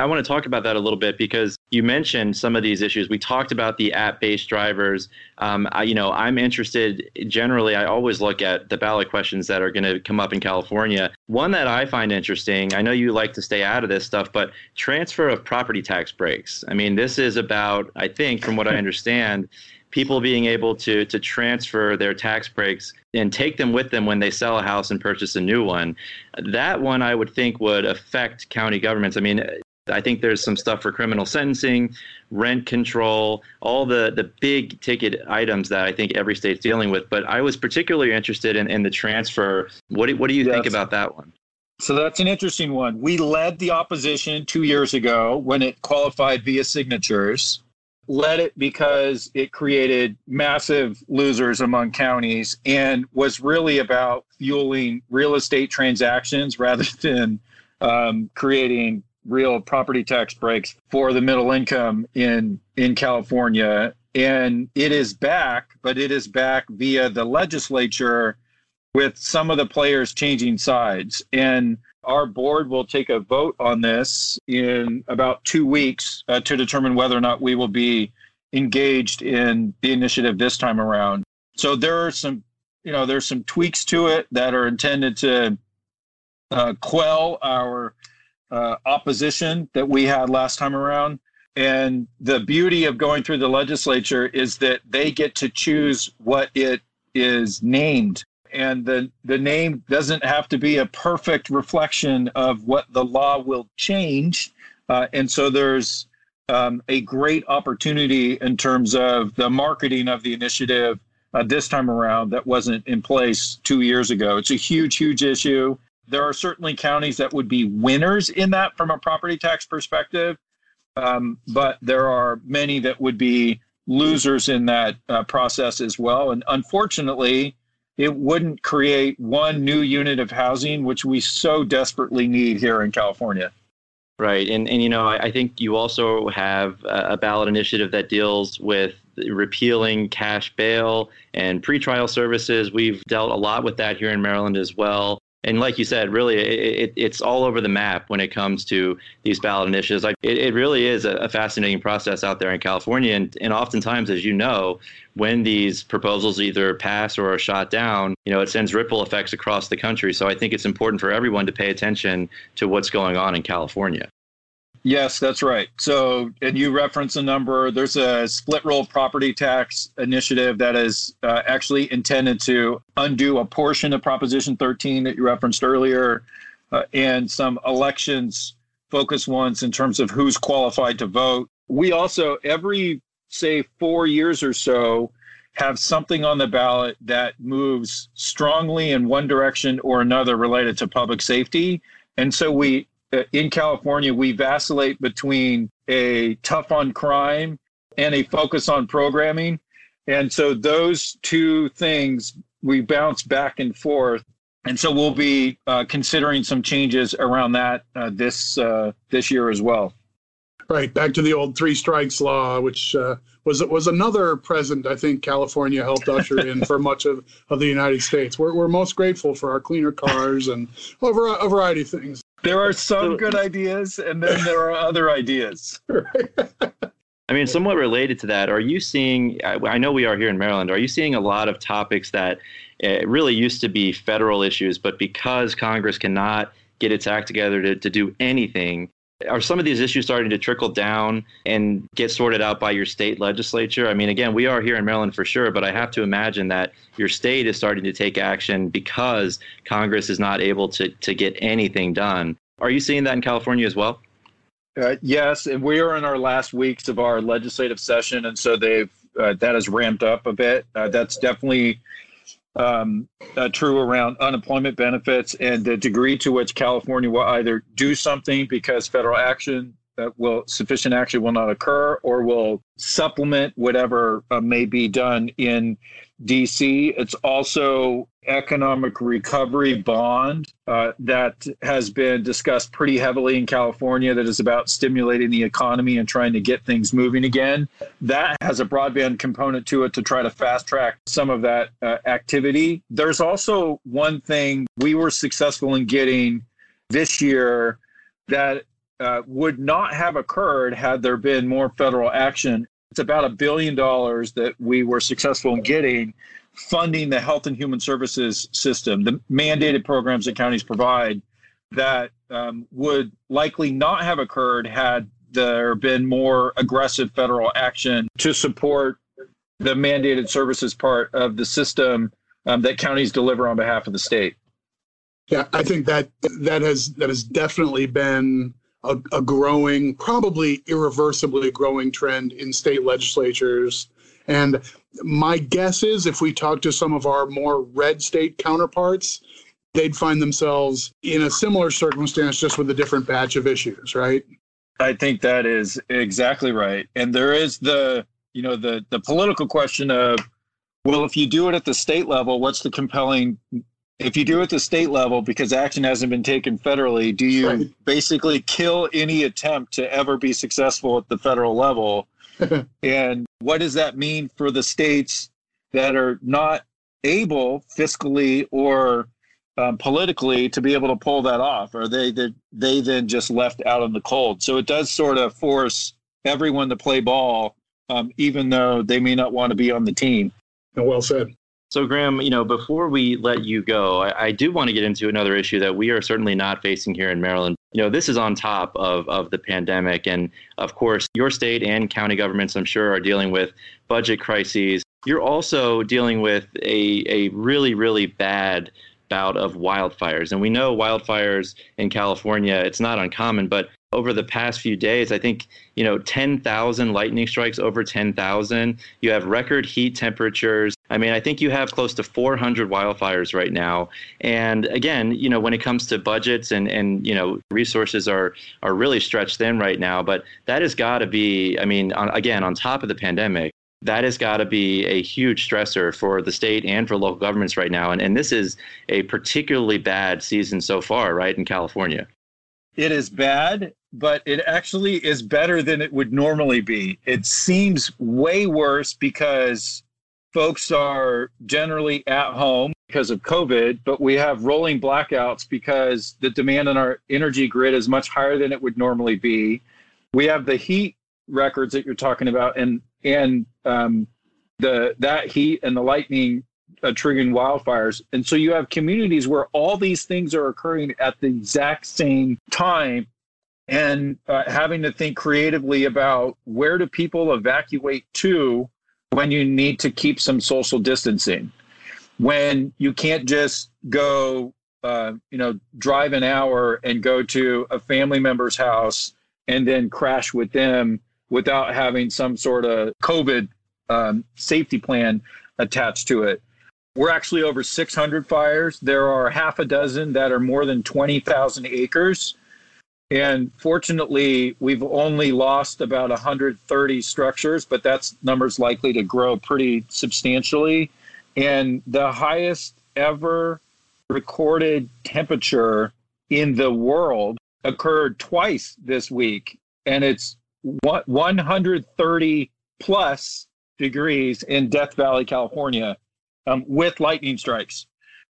I want to talk about that a little bit because you mentioned some of these issues. We talked about the app-based drivers. Um, I, you know, I'm interested. Generally, I always look at the ballot questions that are going to come up in California. One that I find interesting. I know you like to stay out of this stuff, but transfer of property tax breaks. I mean, this is about. I think, from what I [LAUGHS] understand, people being able to to transfer their tax breaks and take them with them when they sell a house and purchase a new one. That one I would think would affect county governments. I mean, I think there's some stuff for criminal sentencing, rent control, all the, the big ticket items that I think every state's dealing with. But I was particularly interested in, in the transfer. What do, what do you yes. think about that one? So that's an interesting one. We led the opposition two years ago when it qualified via signatures. Led it because it created massive losers among counties and was really about fueling real estate transactions [LAUGHS] rather than um, creating real property tax breaks for the middle income in in California. And it is back but it is back via the legislature with some of the players changing sides. And our board will take a vote on this in about 2 weeks uh, to determine whether or not we will be engaged in the initiative this time around. So there are some you know there's some tweaks to it that are intended to uh, quell our uh, opposition that we had last time around. And the beauty of going through the legislature is that they get to choose what it is named. And the, the name doesn't have to be a perfect reflection of what the law will change. Uh, and so there's um, a great opportunity in terms of the marketing of the initiative uh, this time around that wasn't in place two years ago. It's a huge, huge issue. There are certainly counties that would be winners in that from a property tax perspective, um, but there are many that would be losers in that uh, process as well. And unfortunately, it wouldn't create one new unit of housing, which we so desperately need here in California. Right. And, and you know, I, I think you also have a ballot initiative that deals with repealing cash bail and pretrial services. We've dealt a lot with that here in Maryland as well and like you said, really, it, it, it's all over the map when it comes to these ballot initiatives. Like it, it really is a, a, fascinating process out there in California, and, and oftentimes, as you know, when these proposals either pass or are shot down, you know, it sends ripple effects across the country. So I think it's important for everyone to pay attention to what's going on in California. Yes, that's right. So, and you reference a number. There's a split roll property tax initiative that is uh, actually intended to undo a portion of Proposition 13 that you referenced earlier, uh, and some elections focus ones in terms of who's qualified to vote. We also, every, say, four years or so, have something on the ballot that moves strongly in one direction or another related to public safety. And so we in California, we vacillate between a tough on crime and a focus on programming. And so those two things we bounce back and forth. And so we'll be uh, considering some changes around that uh, this uh, this year as well. Right, back to the old three strikes law, which uh, was was another present I think California helped usher in for much of, of the United States. We're, we're most grateful for our cleaner cars and a variety of things. There are some good ideas, and then there are other ideas. [LAUGHS] I mean, somewhat related to that, are you seeing? I know we are here in Maryland. Are you seeing a lot of topics that uh, really used to be federal issues, but because Congress cannot get its act together to, to do anything, are some of these issues starting to trickle down and get sorted out by your state legislature? I mean, again, we are here in Maryland for sure, but I have to imagine that your state is starting to take action because Congress is not able to, to get anything done. Are you seeing that in California as well? Uh, yes, and we are in our last weeks of our legislative session, and so they've uh, that has ramped up a bit. Uh, that's definitely um, uh, true around unemployment benefits and the degree to which California will either do something because federal action uh, will sufficient action will not occur or will supplement whatever uh, may be done in DC. It's also economic recovery bond uh, that has been discussed pretty heavily in California that is about stimulating the economy and trying to get things moving again. That has a broadband component to it to try to fast track some of that uh, activity. There's also one thing we were successful in getting this year that uh, would not have occurred had there been more federal action. It's about a billion dollars that we were successful in getting funding the health and human services system, the mandated programs that counties provide that um, would likely not have occurred had there been more aggressive federal action to support the mandated services part of the system um, that counties deliver on behalf of the state. Yeah, I think that that has that has definitely been a, a growing, probably irreversibly growing trend in state legislatures. And my guess is if we talk to some of our more red state counterparts, they'd find themselves in a similar circumstance just with a different batch of issues, right? I think that is exactly right. And there is the, you know, the the political question of well, if you do it at the state level, what's the compelling if you do it at the state level because action hasn't been taken federally, do you right. basically kill any attempt to ever be successful at the federal level? [LAUGHS] and what does that mean for the states that are not able fiscally or um, politically to be able to pull that off? Are they that they then just left out in the cold? So it does sort of force everyone to play ball, um, even though they may not want to be on the team. Well said. So, Graham, you know, before we let you go, I, I, do want to get into another issue that we are certainly not facing here in Maryland. You know, this is on top of, of the pandemic. And of course, your state and county governments, I'm sure, are dealing with budget crises. You're also dealing with a, a really, really bad bout of wildfires. And we know wildfires in California, it's not uncommon, but over the past few days, I think, you know, 10,000 lightning strikes, over 10,000. You have record heat temperatures. I mean, I think you have close to 400 wildfires right now. And again, you know, when it comes to budgets and, and you know, resources are, are really stretched thin right now. But that has got to be, I mean, on, again, on top of the pandemic, that has got to be a huge stressor for the state and for local governments right now. And, and this is a particularly bad season so far, right, in California. It is bad but it actually is better than it would normally be. It seems way worse because folks are generally at home because of COVID, but we have rolling blackouts because the demand on our energy grid is much higher than it would normally be. We have the heat records that you're talking about, and and um, the that heat and the lightning uh, triggering wildfires, and so you have communities where all these things are occurring at the exact same time, and uh, having to think creatively about where do people evacuate to when you need to keep some social distancing. When you can't just go uh, you know drive an hour and go to a family member's house and then crash with them without having some sort of covid um, safety plan attached to it we're actually over 600 fires. There are half a dozen that are more than 20000 acres. And fortunately, we've only lost about 130 structures, but that's numbers likely to grow pretty substantially. And the highest ever recorded temperature in the world occurred twice this week, and it's 130 plus degrees in Death Valley, California, um, with lightning strikes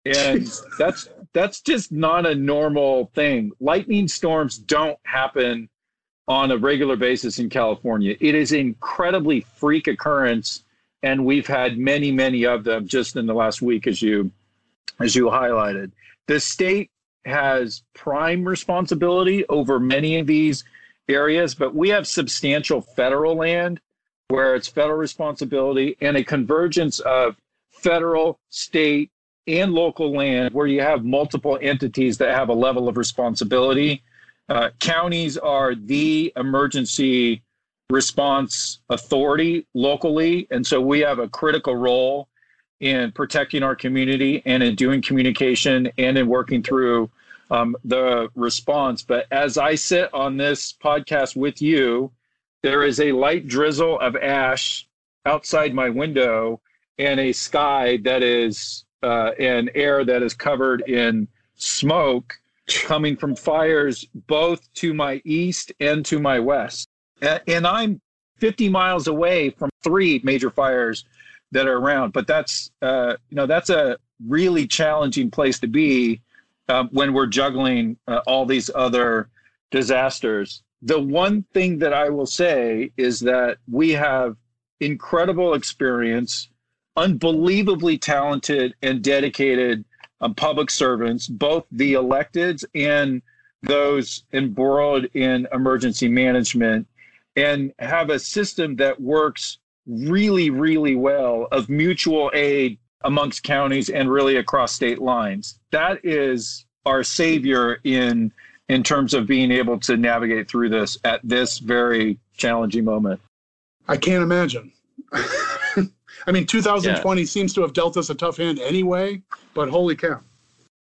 and [LAUGHS] that's that's just not a normal thing. Lightning storms don't happen on a regular basis in California. It is incredibly freak occurrence, and we've had many, many of them just in the last week, as you as you highlighted. The state has prime responsibility over many of these areas, but we have substantial federal land where it's federal responsibility and a convergence of federal, state, and local land where you have multiple entities that have a level of responsibility. Uh, counties are the emergency response authority locally, and so we have a critical role in protecting our community and in doing communication and in working through um, the response. But as I sit on this podcast with you, there is a light drizzle of ash outside my window and a sky that is uh, and air that is covered in smoke coming from fires both to my east and to my west. And I'm 50 miles away from three major fires that are around. But that's uh, you know that's a really challenging place to be um, when we're juggling uh, all these other disasters. The one thing that I will say is that we have incredible experience, unbelievably talented and dedicated um, public servants, both the electeds and those embroiled in emergency management, and have a system that works really, really well of mutual aid amongst counties and really across state lines. That is our savior in in terms of being able to navigate through this at this very challenging moment. I can't imagine. [LAUGHS] I mean, 2020 yeah. seems to have dealt us a tough hand anyway, but holy cow.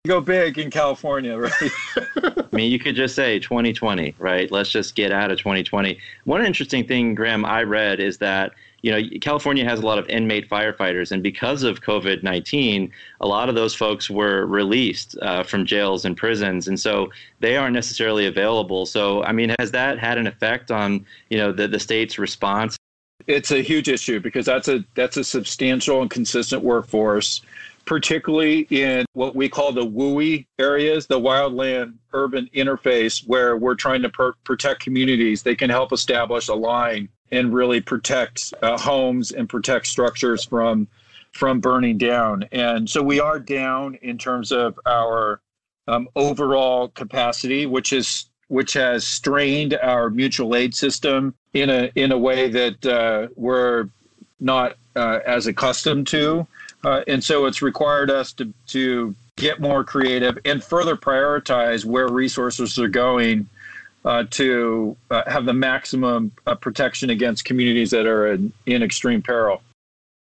You go big in California, right? [LAUGHS] I mean, you could just say 2020, right? Let's just get out of 2020. One interesting thing, Graham, I read is that you know, California has a lot of inmate firefighters, and because of COVID 19, a lot of those folks were released uh, from jails and prisons, and so they aren't necessarily available. So, I mean, has that had an effect on, you know, the, the state's response? It's a huge issue because that's a that's a substantial and consistent workforce, particularly in what we call the WUI areas, the wildland urban interface, where we're trying to per- protect communities. They can help establish a line and really protect uh, homes and protect structures from from burning down. And so we are down in terms of our um, overall capacity, which is which has strained our mutual aid system in a in a way that uh, we're not uh, as accustomed to. Uh, and so it's required us to to get more creative and further prioritize where resources are going uh, to uh, have the maximum uh, protection against communities that are in, in extreme peril.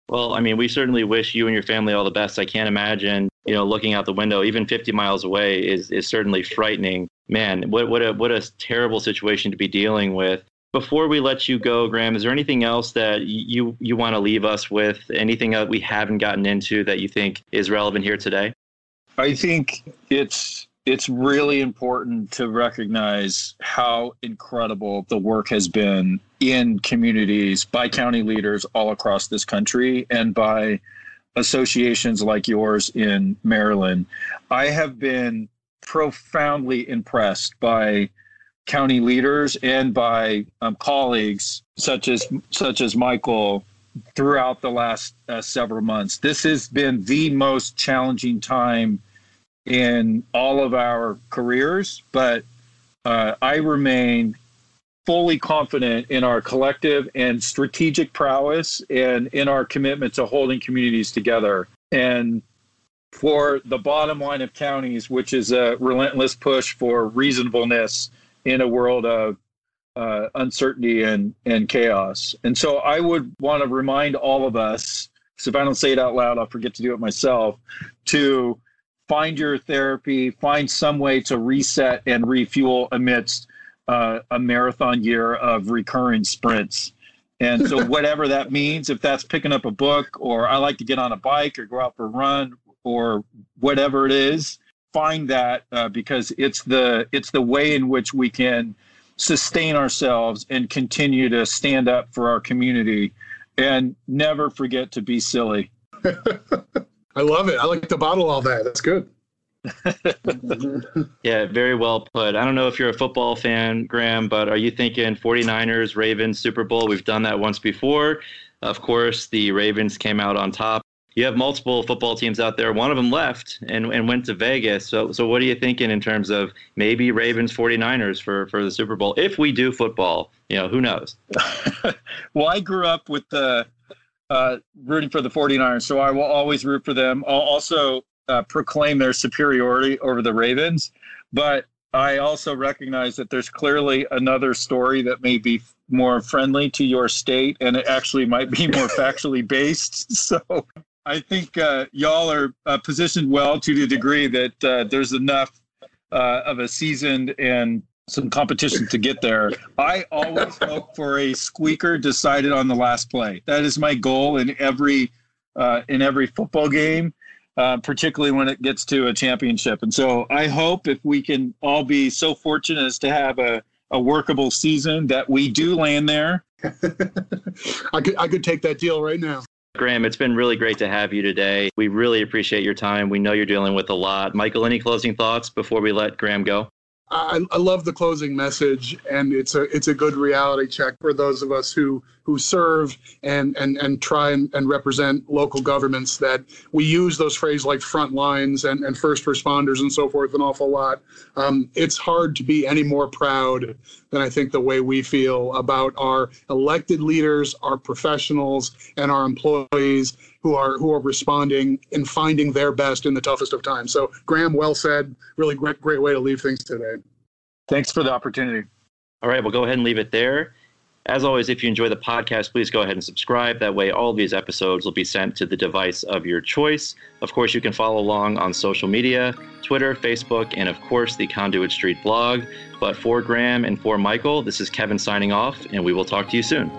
Well, I mean, we certainly wish you and your family all the best. I can't imagine, you know, looking out the window, even 50 miles away, is is certainly frightening. Man, what what a what a terrible situation to be dealing with. Before we let you go, Graham, is there anything else that you you want to leave us with? Anything that we haven't gotten into that you think is relevant here today? I think it's it's really important to recognize how incredible the work has been in communities by county leaders all across this country and by associations like yours in Maryland. I have been profoundly impressed by county leaders and by um, colleagues such as such as Michael throughout the last uh, several months. This has been the most challenging time in all of our careers, but uh, I remain fully confident in our collective and strategic prowess and in our commitment to holding communities together. And for the bottom line of counties, which is a relentless push for reasonableness in a world of uh, uncertainty and, and chaos. And so I would want to remind all of us, because if I don't say it out loud, I'll forget to do it myself, to find your therapy, find some way to reset and refuel amidst uh, a marathon year of recurring sprints. And so, [LAUGHS] whatever that means, if that's picking up a book, or I like to get on a bike or go out for a run, or whatever it is, find that uh, because it's the it's the way in which we can sustain ourselves and continue to stand up for our community, and never forget to be silly. [LAUGHS] I love it. I like to bottle all that. That's good. [LAUGHS] yeah, very well put. I don't know if you're a football fan, Graham, but are you thinking 49ers, Ravens, Super Bowl? We've done that once before. Of course, the Ravens came out on top. You have multiple football teams out there. One of them left and, and went to Vegas. So, so what are you thinking in terms of maybe Ravens 49ers for, for the Super Bowl? If we do football, you know, who knows? [LAUGHS] well, I grew up with the uh, rooting for the 49ers, so I will always root for them. I'll also uh, proclaim their superiority over the Ravens, but I also recognize that there's clearly another story that may be more friendly to your state, and it actually might be more [LAUGHS] factually based. So I think uh, y'all are uh, positioned well to the degree that uh, there's enough uh, of a season and some competition to get there. I always hope for a squeaker decided on the last play. That is my goal in every uh, in every football game, uh, particularly when it gets to a championship. And so I hope if we can all be so fortunate as to have a, a workable season that we do land there. [LAUGHS] I could I could take that deal right now. Graham, it's been really great to have you today. We really appreciate your time. We know you're dealing with a lot. Michael, any closing thoughts before we let Graham go? I, I, love the closing message, and it's a it's a good reality check for those of us who who serve and and and try and, and represent local governments. That we use those phrases like front lines and, and first responders and so forth an awful lot. Um, it's hard to be any more proud than I think the way we feel about our elected leaders, our professionals, and our employees who are who are responding and finding their best in the toughest of times. So, Graham, well said. Really great, great way to leave things today. Thanks for the opportunity. All right, we'll go ahead and leave it there. As always, if you enjoy the podcast, please go ahead and subscribe. That way, all these episodes will be sent to the device of your choice. Of course, you can follow along on social media Twitter, Facebook, and of course, the Conduit Street blog. But for Graham and for Michael, this is Kevin signing off, and we will talk to you soon.